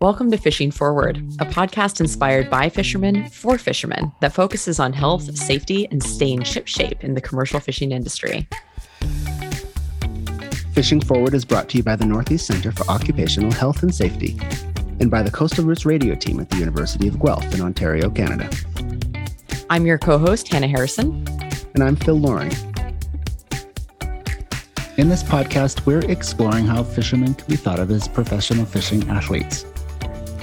Welcome to Fishing Forward, a podcast inspired by fishermen for fishermen that focuses on health, safety, and staying shipshape in the commercial fishing industry. Fishing Forward is brought to you by the Northeast Center for Occupational Health and Safety and by the Coastal Routes radio team at the University of Guelph in Ontario, Canada. I'm your co host, Hannah Harrison. And I'm Phil Loring. In this podcast, we're exploring how fishermen can be thought of as professional fishing athletes.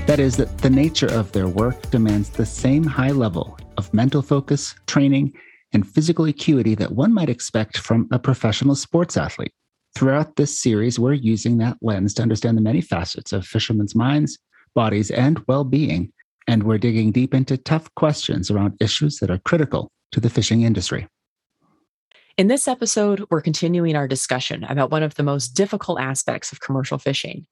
That is, that the nature of their work demands the same high level of mental focus, training, and physical acuity that one might expect from a professional sports athlete. Throughout this series, we're using that lens to understand the many facets of fishermen's minds, bodies, and well being. And we're digging deep into tough questions around issues that are critical to the fishing industry. In this episode, we're continuing our discussion about one of the most difficult aspects of commercial fishing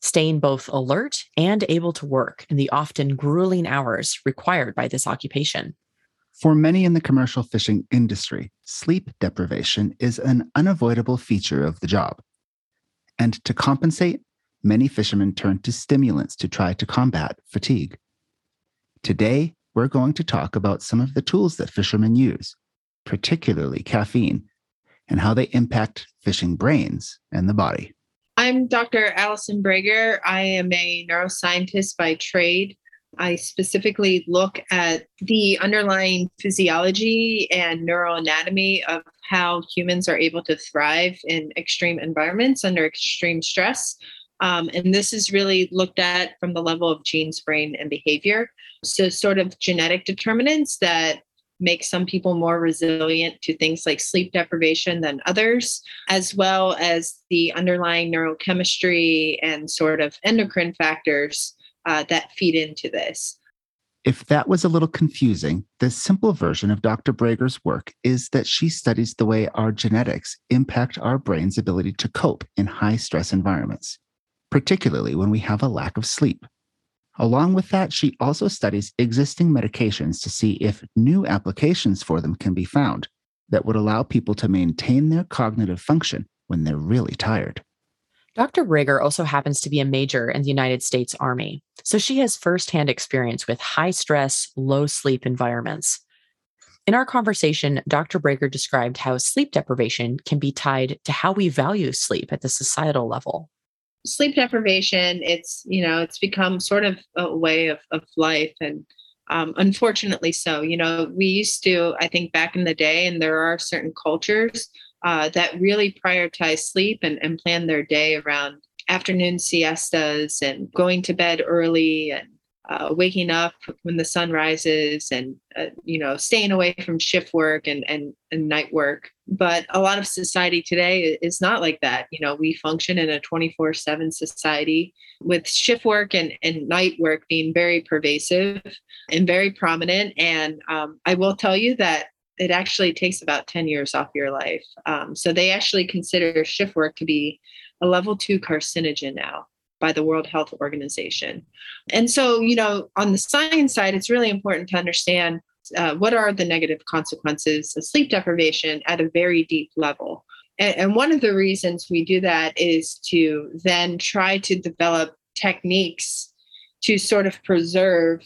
staying both alert and able to work in the often grueling hours required by this occupation. For many in the commercial fishing industry, sleep deprivation is an unavoidable feature of the job. And to compensate, many fishermen turn to stimulants to try to combat fatigue. Today, we're going to talk about some of the tools that fishermen use, particularly caffeine, and how they impact fishing brains and the body. I'm Dr. Allison Brager. I am a neuroscientist by trade. I specifically look at the underlying physiology and neuroanatomy of how humans are able to thrive in extreme environments under extreme stress. Um, and this is really looked at from the level of genes, brain, and behavior. So, sort of genetic determinants that make some people more resilient to things like sleep deprivation than others, as well as the underlying neurochemistry and sort of endocrine factors uh, that feed into this. If that was a little confusing, the simple version of Dr. Brager's work is that she studies the way our genetics impact our brain's ability to cope in high stress environments, particularly when we have a lack of sleep. Along with that, she also studies existing medications to see if new applications for them can be found that would allow people to maintain their cognitive function when they're really tired. Dr. Brager also happens to be a major in the United States Army, so she has firsthand experience with high stress, low sleep environments. In our conversation, Dr. Brager described how sleep deprivation can be tied to how we value sleep at the societal level sleep deprivation it's you know it's become sort of a way of, of life and um, unfortunately so you know we used to i think back in the day and there are certain cultures uh, that really prioritize sleep and, and plan their day around afternoon siestas and going to bed early and uh, waking up when the sun rises and uh, you know staying away from shift work and, and and night work. But a lot of society today is not like that. You know we function in a 24 7 society with shift work and, and night work being very pervasive and very prominent. And um, i will tell you that it actually takes about 10 years off your life. Um, so they actually consider shift work to be a level two carcinogen now by the World Health Organization. And so, you know, on the science side, it's really important to understand uh, what are the negative consequences of sleep deprivation at a very deep level. And, and one of the reasons we do that is to then try to develop techniques to sort of preserve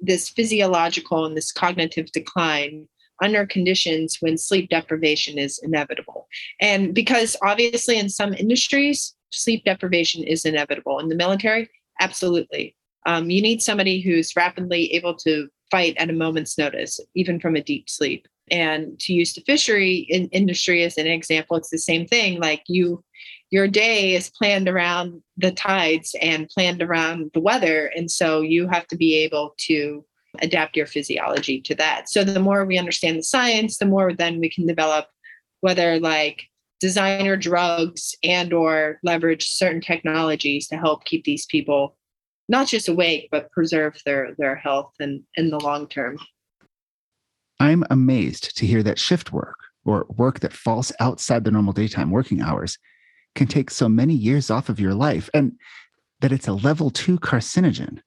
this physiological and this cognitive decline under conditions when sleep deprivation is inevitable. And because obviously, in some industries, sleep deprivation is inevitable. In the military, absolutely. Um, you need somebody who's rapidly able to fight at a moment's notice, even from a deep sleep. And to use the fishery in industry as an example, it's the same thing. Like you, your day is planned around the tides and planned around the weather, and so you have to be able to adapt your physiology to that. So the more we understand the science, the more then we can develop whether like designer drugs and or leverage certain technologies to help keep these people not just awake but preserve their their health and in the long term. I'm amazed to hear that shift work or work that falls outside the normal daytime working hours can take so many years off of your life and that it's a level 2 carcinogen.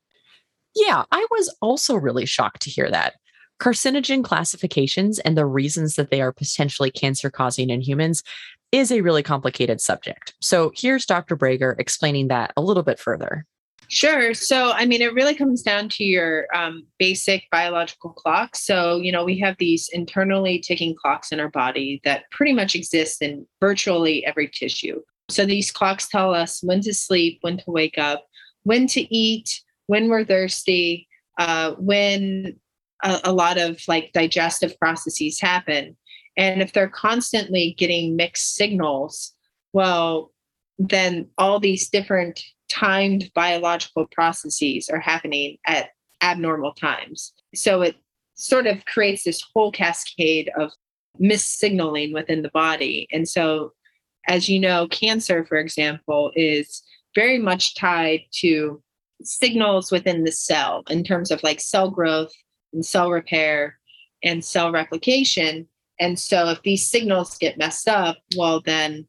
Yeah i was also really shocked to hear that. Carcinogen classifications and the reasons that they are potentially cancer causing in humans is a really complicated subject. So here's Dr. Brager explaining that a little bit further. Sure. So, I mean, it really comes down to your um, basic biological clock. So, you know, we have these internally ticking clocks in our body that pretty much exist in virtually every tissue. So, these clocks tell us when to sleep, when to wake up, when to eat, when we're thirsty, uh, when a, a lot of like digestive processes happen. And if they're constantly getting mixed signals, well, then all these different timed biological processes are happening at abnormal times. So it sort of creates this whole cascade of missignaling within the body. And so, as you know, cancer, for example, is very much tied to signals within the cell in terms of like cell growth and cell repair and cell replication. And so, if these signals get messed up, well, then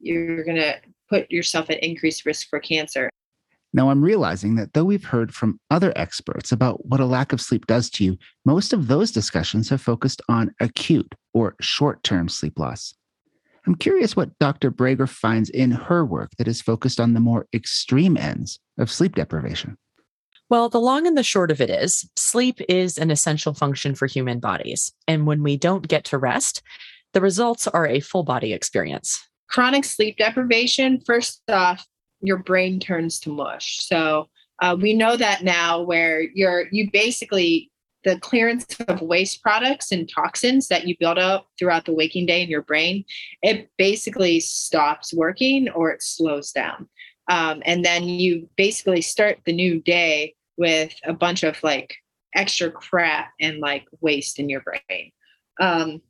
you're going to put yourself at increased risk for cancer. Now, I'm realizing that though we've heard from other experts about what a lack of sleep does to you, most of those discussions have focused on acute or short term sleep loss. I'm curious what Dr. Brager finds in her work that is focused on the more extreme ends of sleep deprivation. Well, the long and the short of it is sleep is an essential function for human bodies. And when we don't get to rest, the results are a full body experience. Chronic sleep deprivation, first off, your brain turns to mush. So uh, we know that now where you're you basically the clearance of waste products and toxins that you build up throughout the waking day in your brain, it basically stops working or it slows down. Um, and then you basically start the new day with a bunch of like extra crap and like waste in your brain. Um,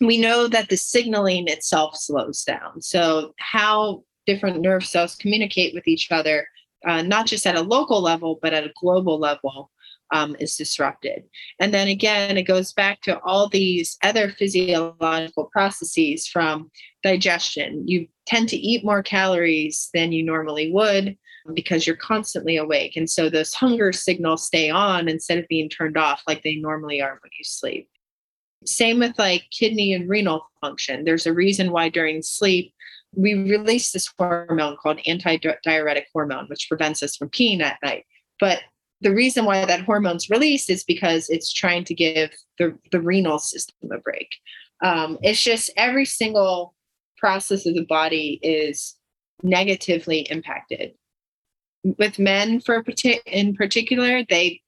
we know that the signaling itself slows down. So, how different nerve cells communicate with each other, uh, not just at a local level, but at a global level, um, is disrupted. And then again, it goes back to all these other physiological processes from digestion. You tend to eat more calories than you normally would because you're constantly awake. And so those hunger signals stay on instead of being turned off like they normally are when you sleep. Same with like kidney and renal function. There's a reason why during sleep we release this hormone called antidiuretic hormone, which prevents us from peeing at night. But the reason why that hormone's released is because it's trying to give the, the renal system a break. Um, it's just every single process of the body is negatively impacted. With men, for in particular, they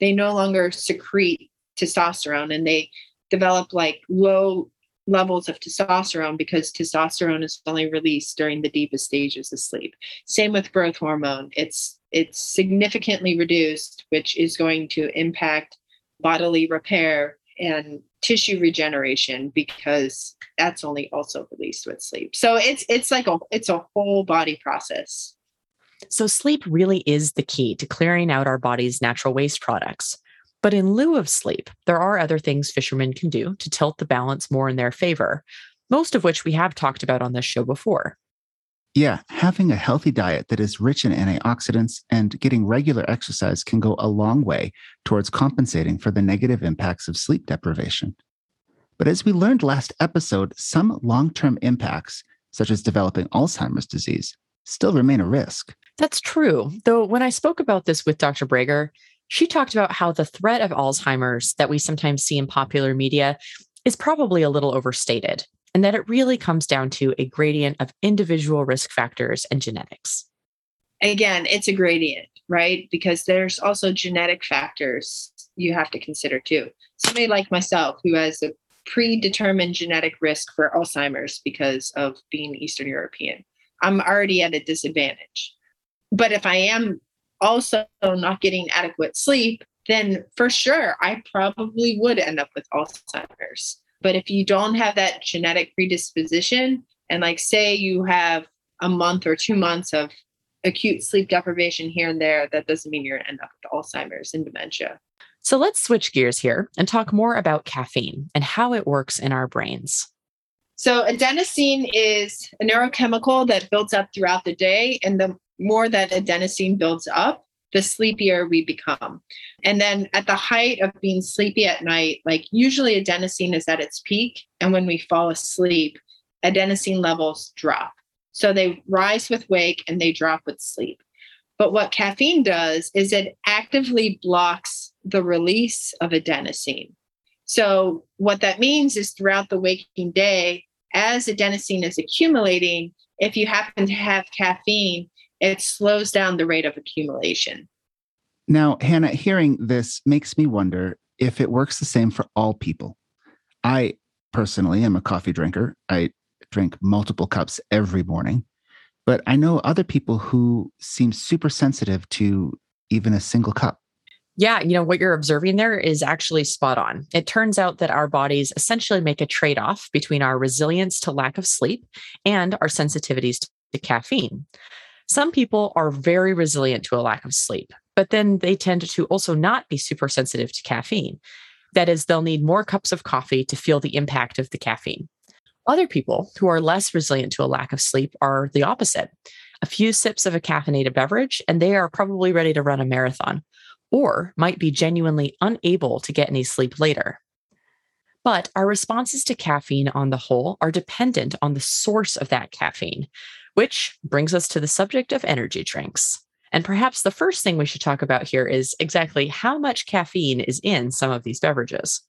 they no longer secrete testosterone and they develop like low levels of testosterone because testosterone is only released during the deepest stages of sleep. Same with growth hormone. It's it's significantly reduced, which is going to impact bodily repair and tissue regeneration because that's only also released with sleep. So it's it's like a it's a whole body process. So sleep really is the key to clearing out our body's natural waste products. But in lieu of sleep, there are other things fishermen can do to tilt the balance more in their favor, most of which we have talked about on this show before. Yeah, having a healthy diet that is rich in antioxidants and getting regular exercise can go a long way towards compensating for the negative impacts of sleep deprivation. But as we learned last episode, some long term impacts, such as developing Alzheimer's disease, still remain a risk. That's true. Though when I spoke about this with Dr. Brager, she talked about how the threat of Alzheimer's that we sometimes see in popular media is probably a little overstated, and that it really comes down to a gradient of individual risk factors and genetics. Again, it's a gradient, right? Because there's also genetic factors you have to consider too. Somebody like myself who has a predetermined genetic risk for Alzheimer's because of being Eastern European, I'm already at a disadvantage. But if I am also not getting adequate sleep, then for sure I probably would end up with Alzheimer's. But if you don't have that genetic predisposition, and like say you have a month or two months of acute sleep deprivation here and there, that doesn't mean you're going to end up with Alzheimer's and dementia. So let's switch gears here and talk more about caffeine and how it works in our brains. So, adenosine is a neurochemical that builds up throughout the day. And the more that adenosine builds up, the sleepier we become. And then at the height of being sleepy at night, like usually adenosine is at its peak. And when we fall asleep, adenosine levels drop. So they rise with wake and they drop with sleep. But what caffeine does is it actively blocks the release of adenosine. So, what that means is throughout the waking day, as adenosine is accumulating, if you happen to have caffeine, it slows down the rate of accumulation. Now, Hannah, hearing this makes me wonder if it works the same for all people. I personally am a coffee drinker. I drink multiple cups every morning. But I know other people who seem super sensitive to even a single cup. Yeah, you know, what you're observing there is actually spot on. It turns out that our bodies essentially make a trade off between our resilience to lack of sleep and our sensitivities to caffeine. Some people are very resilient to a lack of sleep, but then they tend to also not be super sensitive to caffeine. That is, they'll need more cups of coffee to feel the impact of the caffeine. Other people who are less resilient to a lack of sleep are the opposite. A few sips of a caffeinated beverage, and they are probably ready to run a marathon, or might be genuinely unable to get any sleep later. But our responses to caffeine on the whole are dependent on the source of that caffeine, which brings us to the subject of energy drinks. And perhaps the first thing we should talk about here is exactly how much caffeine is in some of these beverages.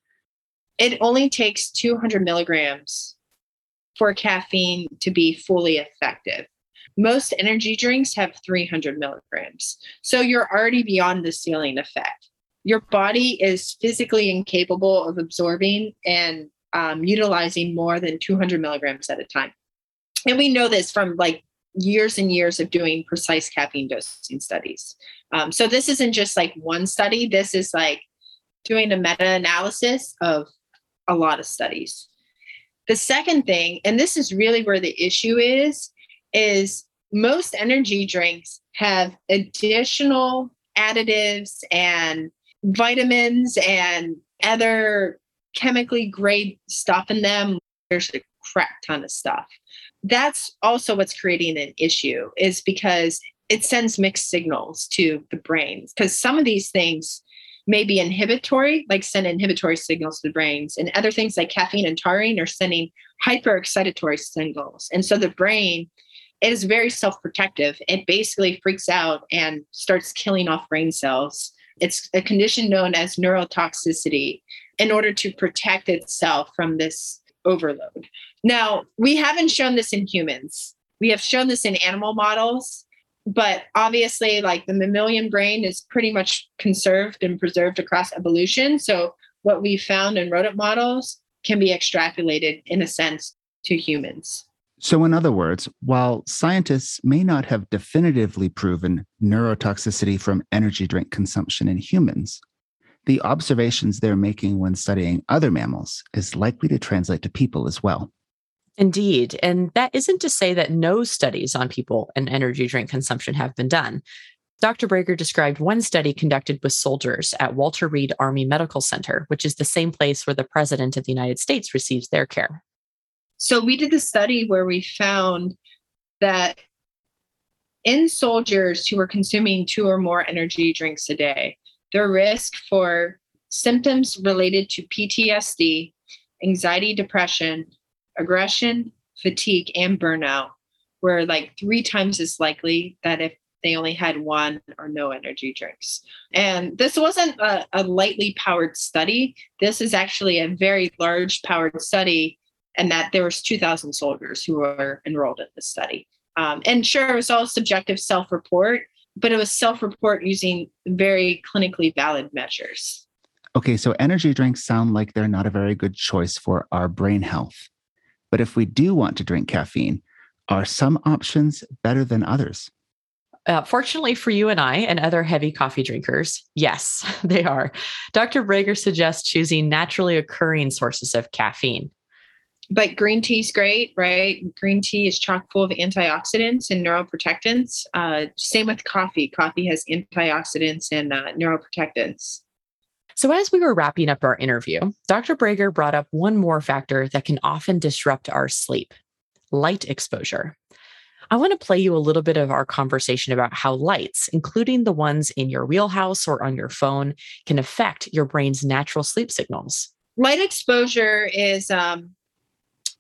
It only takes 200 milligrams for caffeine to be fully effective. Most energy drinks have 300 milligrams. So you're already beyond the ceiling effect. Your body is physically incapable of absorbing and um, utilizing more than 200 milligrams at a time. And we know this from like years and years of doing precise caffeine dosing studies. Um, so this isn't just like one study, this is like doing a meta analysis of a lot of studies. The second thing, and this is really where the issue is, is most energy drinks have additional additives and vitamins and other chemically grade stuff in them. There's a crap ton of stuff that's also what's creating an issue is because it sends mixed signals to the brains because some of these things may be inhibitory like send inhibitory signals to the brains and other things like caffeine and taurine are sending hyperexcitatory signals. And so the brain is very self-protective. It basically freaks out and starts killing off brain cells. It's a condition known as neurotoxicity. In order to protect itself from this overload now, we haven't shown this in humans. We have shown this in animal models, but obviously, like the mammalian brain is pretty much conserved and preserved across evolution. So, what we found in rodent models can be extrapolated in a sense to humans. So, in other words, while scientists may not have definitively proven neurotoxicity from energy drink consumption in humans, the observations they're making when studying other mammals is likely to translate to people as well. Indeed. And that isn't to say that no studies on people and energy drink consumption have been done. Dr. Brager described one study conducted with soldiers at Walter Reed Army Medical Center, which is the same place where the President of the United States receives their care. So, we did a study where we found that in soldiers who were consuming two or more energy drinks a day, their risk for symptoms related to PTSD, anxiety, depression, aggression, fatigue, and burnout were like three times as likely that if they only had one or no energy drinks. And this wasn't a, a, lightly powered study. This is actually a very large powered study, and that there was 2,000 soldiers who were enrolled in this study. Um, and sure, it was all subjective self-report, but it was self-report using very clinically valid measures. Okay, so energy drinks sound like they're not a very good choice for our brain health. But if we do want to drink caffeine, are some options better than others? Uh, fortunately for you and I and other heavy coffee drinkers, yes, they are. Dr. Brager suggests choosing naturally occurring sources of caffeine. But green tea is great, right? Green tea is chock full of antioxidants and neuroprotectants. Uh, same with coffee. Coffee has antioxidants and uh, neuroprotectants. So, as we were wrapping up our interview, Dr. Brager brought up one more factor that can often disrupt our sleep light exposure. I want to play you a little bit of our conversation about how lights, including the ones in your wheelhouse or on your phone, can affect your brain's natural sleep signals. Light exposure is um,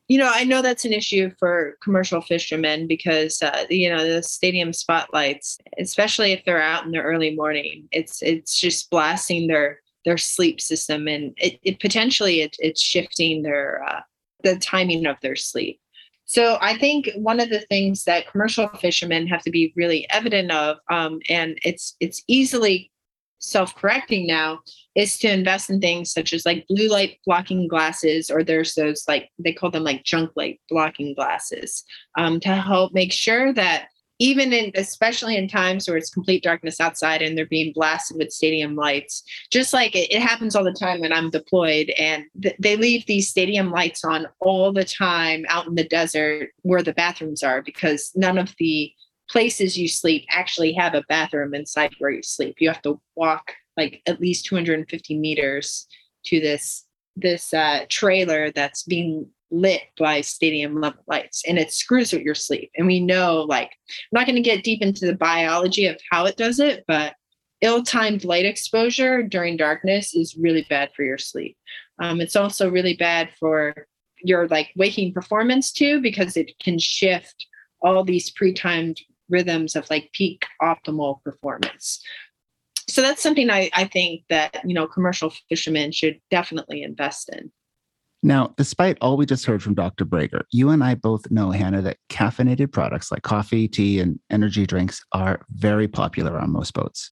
you know, I know that's an issue for commercial fishermen because uh, you know the stadium spotlights, especially if they're out in the early morning, it's it's just blasting their their sleep system, and it, it potentially it, it's shifting their uh, the timing of their sleep. So I think one of the things that commercial fishermen have to be really evident of, um, and it's it's easily self-correcting now is to invest in things such as like blue light blocking glasses or there's those like they call them like junk light blocking glasses um, to help make sure that even in especially in times where it's complete darkness outside and they're being blasted with stadium lights just like it, it happens all the time when i'm deployed and th- they leave these stadium lights on all the time out in the desert where the bathrooms are because none of the places you sleep actually have a bathroom inside where you sleep. You have to walk like at least 250 meters to this this uh, trailer that's being lit by stadium level lights and it screws with your sleep and we know like i'm not going to get deep into the biology of how it does it but ill-timed light exposure during darkness is really bad for your sleep um, it's also really bad for your like waking performance too because it can shift all these pre-timed rhythms of like peak optimal performance so that's something I, I think that you know commercial fishermen should definitely invest in now, despite all we just heard from Dr. Brager, you and I both know, Hannah, that caffeinated products like coffee, tea, and energy drinks are very popular on most boats.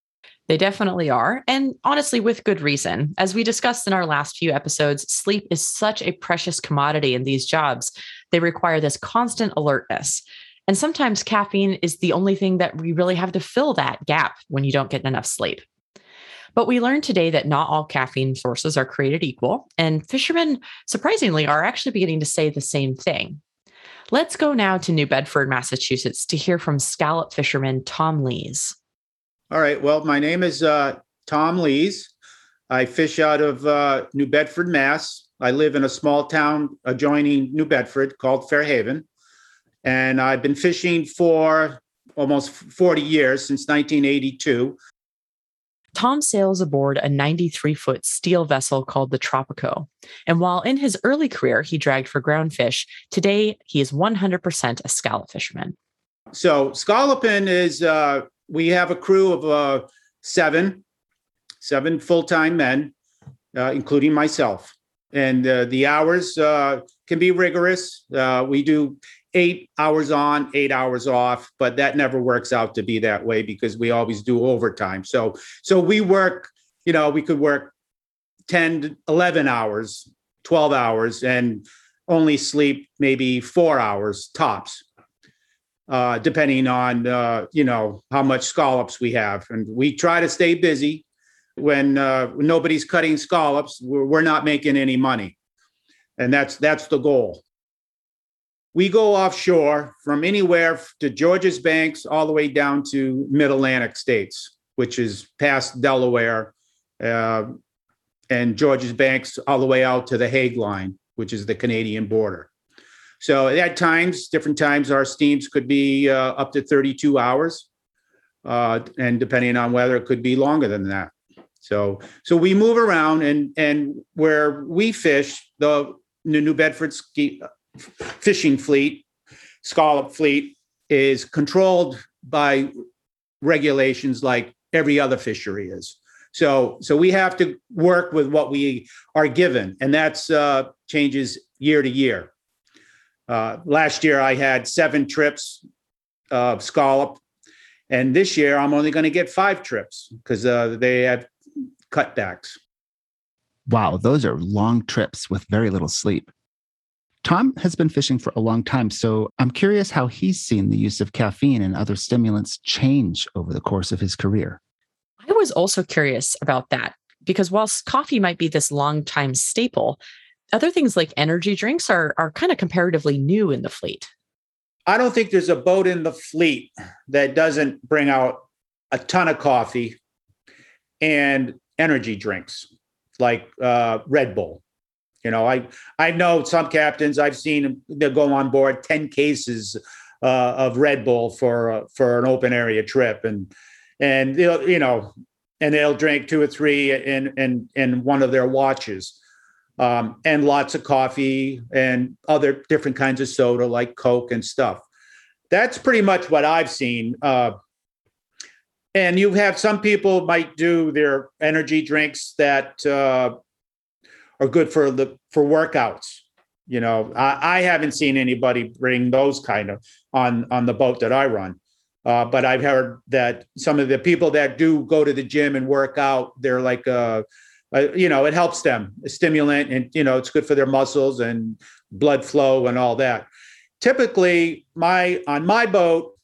They definitely are. And honestly, with good reason. As we discussed in our last few episodes, sleep is such a precious commodity in these jobs. They require this constant alertness. And sometimes caffeine is the only thing that we really have to fill that gap when you don't get enough sleep. But we learned today that not all caffeine sources are created equal, and fishermen, surprisingly, are actually beginning to say the same thing. Let's go now to New Bedford, Massachusetts to hear from scallop fisherman Tom Lees. All right. Well, my name is uh, Tom Lees. I fish out of uh, New Bedford, Mass. I live in a small town adjoining New Bedford called Fairhaven. And I've been fishing for almost 40 years since 1982. Tom sails aboard a 93 foot steel vessel called the Tropico. And while in his early career he dragged for groundfish, today he is 100% a scallop fisherman. So, scalloping is, uh, we have a crew of uh, seven, seven full time men, uh, including myself. And uh, the hours uh, can be rigorous. Uh, we do eight hours on, eight hours off, but that never works out to be that way because we always do overtime. So so we work, you know, we could work 10 to 11 hours, 12 hours and only sleep maybe 4 hours tops. Uh, depending on uh, you know how much scallops we have, and we try to stay busy. When uh, nobody's cutting scallops, we're, we're not making any money, and that's that's the goal we go offshore from anywhere to Georges Banks all the way down to mid Atlantic states, which is past Delaware uh, and Georges Banks all the way out to the Hague line, which is the Canadian border. So at times, different times, our steams could be uh, up to 32 hours. Uh, and depending on weather, it could be longer than that. So, so we move around, and and where we fish, the New Bedford ski, fishing fleet, scallop fleet, is controlled by regulations like every other fishery is. So, so we have to work with what we are given, and that's uh, changes year to year. Uh, last year, I had seven trips of scallop, and this year I'm only going to get five trips because uh, they have cutbacks. Wow, those are long trips with very little sleep. Tom has been fishing for a long time, so I'm curious how he's seen the use of caffeine and other stimulants change over the course of his career. I was also curious about that because whilst coffee might be this long-time staple, other things like energy drinks are, are kind of comparatively new in the fleet. I don't think there's a boat in the fleet that doesn't bring out a ton of coffee and energy drinks like uh, Red Bull you know, I I know some captains I've seen they go on board ten cases uh, of Red Bull for uh, for an open area trip, and and you know, and they'll drink two or three in in in one of their watches. um, and lots of coffee and other different kinds of soda like Coke and stuff. That's pretty much what I've seen. Uh, and you have some people might do their energy drinks that uh, are good for the for workouts. You know, I, I, haven't seen anybody bring those kind of on on the boat that I run. Uh, but I've heard that some of the people that do go to the gym and work out, they're like, uh, uh, you know, it helps them, a stimulant, and you know, it's good for their muscles and blood flow and all that. Typically, my on my boat,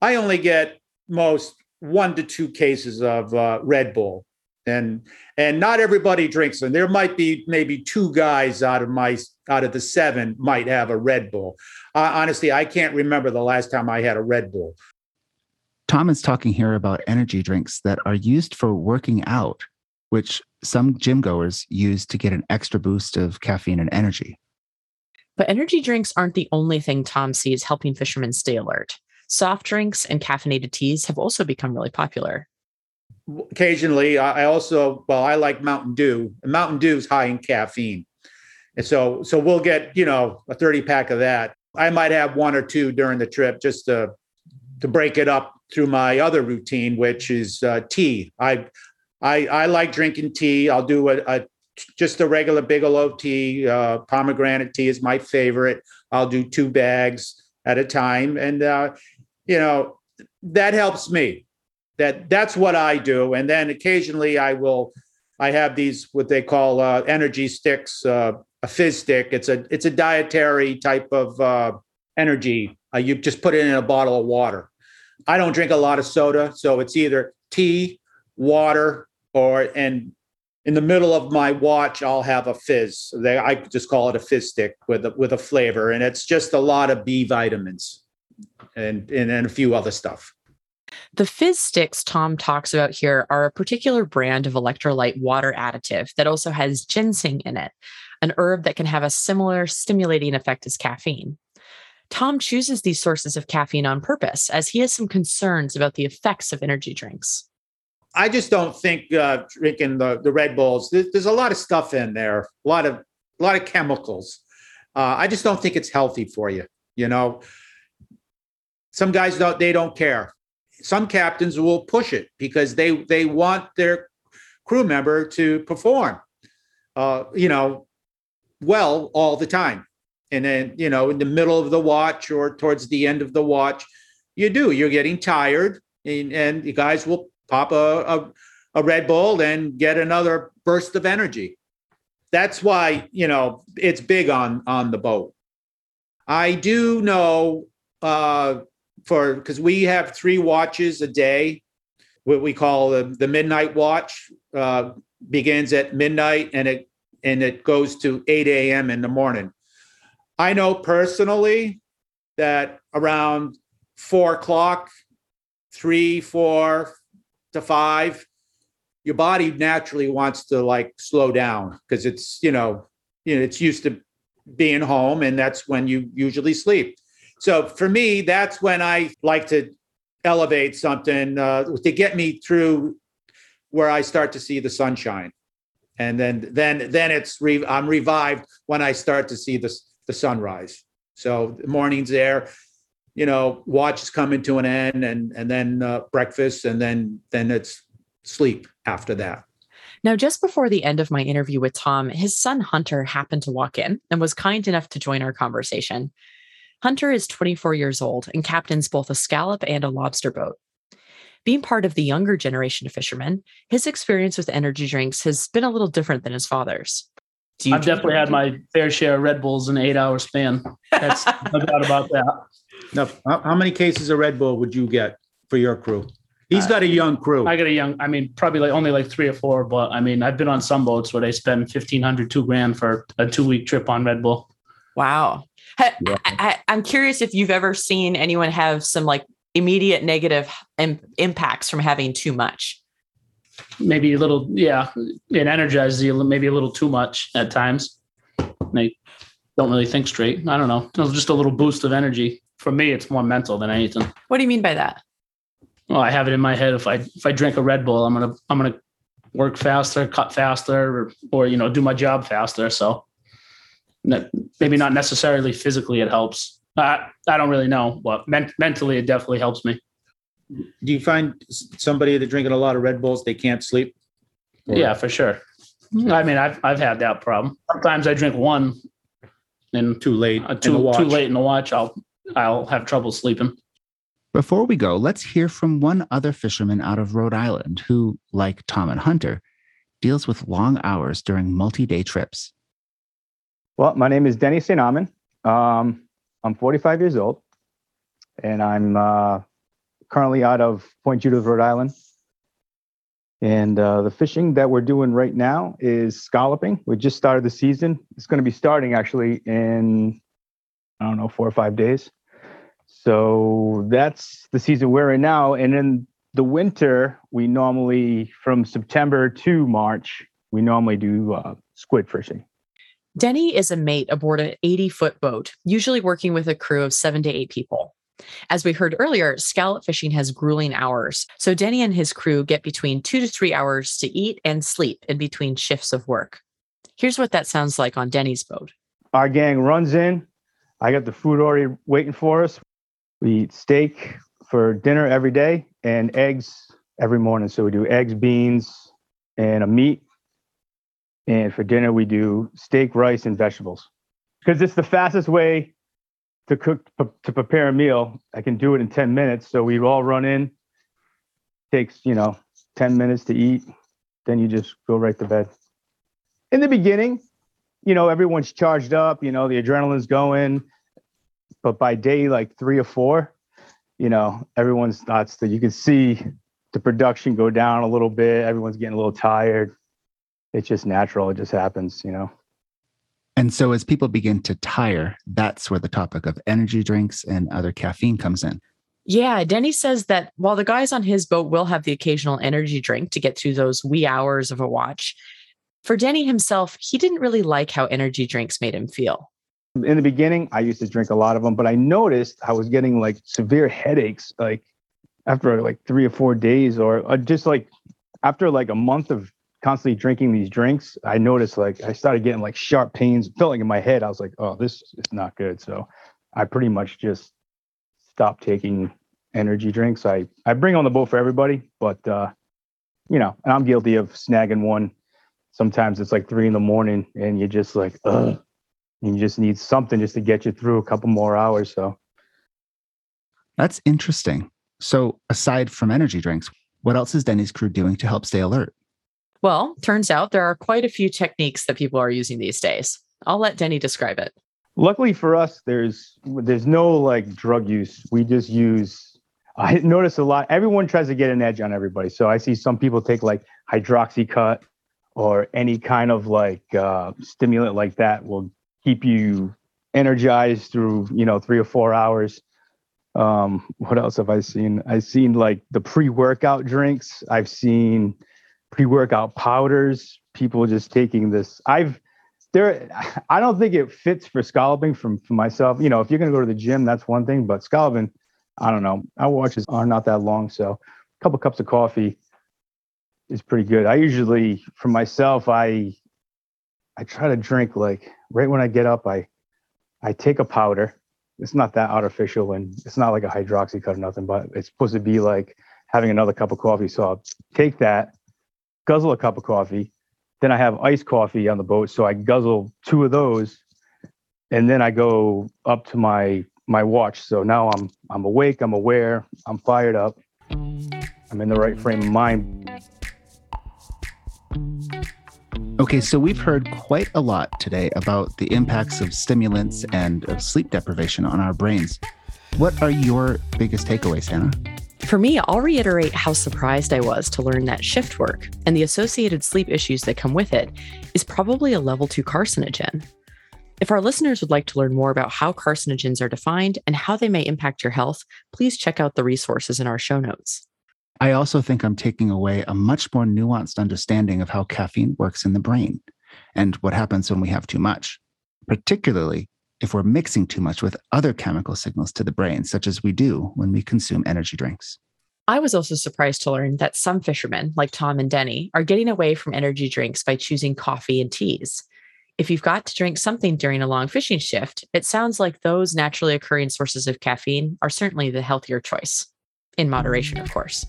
I only get most one to two cases of uh, Red Bull, and and not everybody drinks them. There might be maybe two guys out of my out of the seven might have a Red Bull. Uh, honestly, I can't remember the last time I had a Red Bull. Tom is talking here about energy drinks that are used for working out, which some gym goers use to get an extra boost of caffeine and energy. But energy drinks aren't the only thing Tom sees helping fishermen stay alert. Soft drinks and caffeinated teas have also become really popular. Occasionally, I also, well, I like Mountain Dew. Mountain Dew is high in caffeine. And so, so we'll get, you know, a 30 pack of that. I might have one or two during the trip just to, to break it up through my other routine, which is uh, tea. I, I, I like drinking tea. I'll do a, a just a regular Bigelow tea. Uh, pomegranate tea is my favorite. I'll do two bags at a time, and uh, you know, that helps me. That that's what I do. And then occasionally I will, I have these what they call uh, energy sticks, uh, a fizz stick. It's a it's a dietary type of uh, energy. Uh, you just put it in a bottle of water. I don't drink a lot of soda, so it's either tea, water, or and in the middle of my watch, I'll have a fizz. They, I just call it a fizz stick with a, with a flavor, and it's just a lot of B vitamins and and, and a few other stuff. The fizz sticks Tom talks about here are a particular brand of electrolyte water additive that also has ginseng in it, an herb that can have a similar stimulating effect as caffeine. Tom chooses these sources of caffeine on purpose as he has some concerns about the effects of energy drinks. I just don't think uh, drinking the, the Red Bulls. There's, a lot of stuff in there, a lot of a lot of chemicals. Uh, I just don't think it's healthy for you. You know, some guys don't they don't care. Some captains will push it because they they want their crew member to perform, uh, you know, well all the time. And then you know, in the middle of the watch or towards the end of the watch, you do. You're getting tired, and, and the guys will pop a, a, a Red Bull and get another burst of energy. That's why you know it's big on on the boat. I do know uh, for because we have three watches a day, what we call the, the midnight watch. Uh, begins at midnight and it and it goes to 8 a.m. in the morning. I know personally that around four o'clock, three, four, to five, your body naturally wants to like slow down because it's you know you know it's used to being home and that's when you usually sleep. So for me, that's when I like to elevate something uh, to get me through where I start to see the sunshine, and then then then it's re- I'm revived when I start to see the the sunrise. So the morning's there, you know, watch is coming to an end, and and then uh, breakfast, and then then it's sleep after that. Now, just before the end of my interview with Tom, his son Hunter happened to walk in and was kind enough to join our conversation. Hunter is 24 years old and captains both a scallop and a lobster boat. Being part of the younger generation of fishermen, his experience with energy drinks has been a little different than his father's. I've definitely had my fair share of Red Bulls in an eight hour span. That's no doubt about that. Now, how many cases of Red Bull would you get for your crew? He's uh, got a young crew. I got a young, I mean, probably like only like three or four, but I mean, I've been on some boats where they spend 1500, two grand for a two week trip on Red Bull. Wow. Yeah. I, am curious if you've ever seen anyone have some like immediate negative Im- impacts from having too much. Maybe a little, yeah, it energizes you maybe a little too much at times. They don't really think straight. I don't know. Just a little boost of energy for me, it's more mental than anything. What do you mean by that? Well, I have it in my head. If I if I drink a Red Bull, I'm gonna I'm gonna work faster, cut faster, or, or you know, do my job faster. So maybe not necessarily physically it helps. I, I don't really know, but men- mentally it definitely helps me. Do you find somebody that drinking a lot of Red Bulls, they can't sleep? Or- Yeah, for sure. I mean, I've I've had that problem. Sometimes I drink one, and Too late. uh, too too late in the watch, I'll I'll have trouble sleeping. Before we go, let's hear from one other fisherman out of Rhode Island who, like Tom and Hunter, deals with long hours during multi day trips. Well, my name is Denny St. Amand. Um, I'm 45 years old, and I'm uh, currently out of Point Judith, Rhode Island. And uh, the fishing that we're doing right now is scalloping. We just started the season. It's going to be starting actually in, I don't know, four or five days. So that's the season we're in now. And in the winter, we normally, from September to March, we normally do uh, squid fishing. Denny is a mate aboard an 80 foot boat, usually working with a crew of seven to eight people. As we heard earlier, scallop fishing has grueling hours. So Denny and his crew get between two to three hours to eat and sleep in between shifts of work. Here's what that sounds like on Denny's boat. our gang runs in. I got the food already waiting for us. We eat steak for dinner every day and eggs every morning. So we do eggs, beans, and a meat. And for dinner, we do steak, rice, and vegetables because it's the fastest way to cook to prepare a meal. I can do it in 10 minutes. So we all run in. Takes, you know, 10 minutes to eat. Then you just go right to bed. In the beginning, you know, everyone's charged up, you know, the adrenaline's going. But by day like three or four, you know, everyone starts to, you can see the production go down a little bit. Everyone's getting a little tired. It's just natural. It just happens, you know. And so, as people begin to tire, that's where the topic of energy drinks and other caffeine comes in. Yeah, Denny says that while the guys on his boat will have the occasional energy drink to get through those wee hours of a watch, for Denny himself, he didn't really like how energy drinks made him feel. In the beginning, I used to drink a lot of them, but I noticed I was getting like severe headaches, like after like three or four days, or, or just like after like a month of constantly drinking these drinks. I noticed like I started getting like sharp pains, feeling in my head. I was like, oh, this is not good. So I pretty much just stopped taking energy drinks. I I bring on the boat for everybody, but uh, you know, and I'm guilty of snagging one. Sometimes it's like three in the morning, and you're just like, ugh. You just need something just to get you through a couple more hours. So That's interesting. So, aside from energy drinks, what else is Denny's crew doing to help stay alert? Well, turns out there are quite a few techniques that people are using these days. I'll let Denny describe it. luckily for us, there's there's no like drug use. We just use. I notice a lot. Everyone tries to get an edge on everybody. So I see some people take like hydroxycut or any kind of like uh, stimulant like that will keep you energized through you know three or four hours. Um, what else have I seen? I've seen like the pre-workout drinks. I've seen pre-workout powders. People just taking this. I've there I don't think it fits for scalloping from for myself. You know, if you're gonna go to the gym, that's one thing, but scalloping, I don't know. Our watches are not that long, so a couple cups of coffee is pretty good. I usually for myself, I I try to drink like right when I get up, I I take a powder. It's not that artificial and it's not like a hydroxycut or nothing, but it's supposed to be like having another cup of coffee. So I'll take that, guzzle a cup of coffee, then I have iced coffee on the boat, so I guzzle two of those, and then I go up to my my watch. So now I'm I'm awake, I'm aware, I'm fired up, I'm in the right frame of mind. Okay, so we've heard quite a lot today about the impacts of stimulants and of sleep deprivation on our brains. What are your biggest takeaways, Hannah? For me, I'll reiterate how surprised I was to learn that shift work and the associated sleep issues that come with it is probably a level two carcinogen. If our listeners would like to learn more about how carcinogens are defined and how they may impact your health, please check out the resources in our show notes. I also think I'm taking away a much more nuanced understanding of how caffeine works in the brain and what happens when we have too much, particularly if we're mixing too much with other chemical signals to the brain, such as we do when we consume energy drinks. I was also surprised to learn that some fishermen, like Tom and Denny, are getting away from energy drinks by choosing coffee and teas. If you've got to drink something during a long fishing shift, it sounds like those naturally occurring sources of caffeine are certainly the healthier choice. In moderation, of course.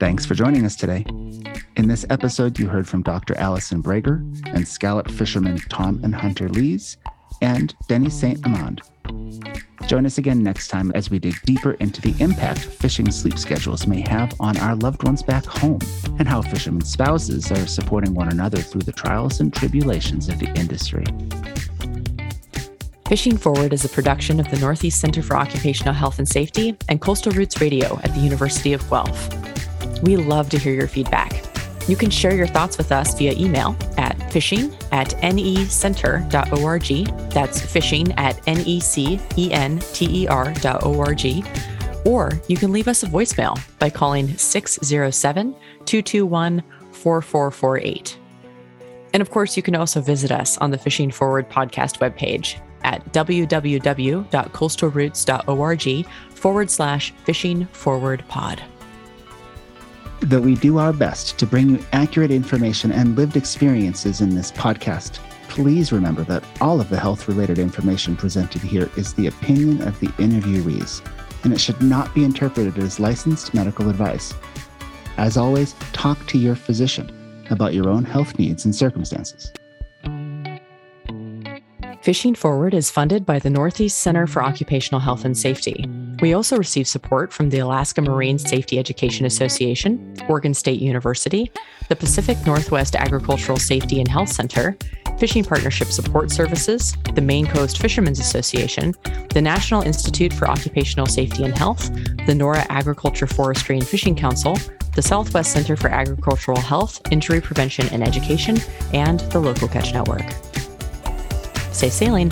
Thanks for joining us today. In this episode, you heard from Dr. Allison Brager and scallop fishermen Tom and Hunter Lees and Denny St. Amand. Join us again next time as we dig deeper into the impact fishing sleep schedules may have on our loved ones back home and how fishermen's spouses are supporting one another through the trials and tribulations of the industry. Fishing Forward is a production of the Northeast Center for Occupational Health and Safety and Coastal Routes Radio at the University of Guelph. We love to hear your feedback. You can share your thoughts with us via email at fishing at necenter.org. That's fishing at N-E-C-E-N-T-E-R.org. Or you can leave us a voicemail by calling 607 221 4448. And of course, you can also visit us on the Fishing Forward podcast webpage at www.coastalroutes.org forward slash fishing forward pod that we do our best to bring you accurate information and lived experiences in this podcast. Please remember that all of the health related information presented here is the opinion of the interviewees, and it should not be interpreted as licensed medical advice. As always, talk to your physician about your own health needs and circumstances. Fishing Forward is funded by the Northeast Center for Occupational Health and Safety. We also receive support from the Alaska Marine Safety Education Association, Oregon State University, the Pacific Northwest Agricultural Safety and Health Center, Fishing Partnership Support Services, the Maine Coast Fishermen's Association, the National Institute for Occupational Safety and Health, the NORA Agriculture, Forestry, and Fishing Council, the Southwest Center for Agricultural Health, Injury Prevention and Education, and the Local Catch Network. Stay sailing.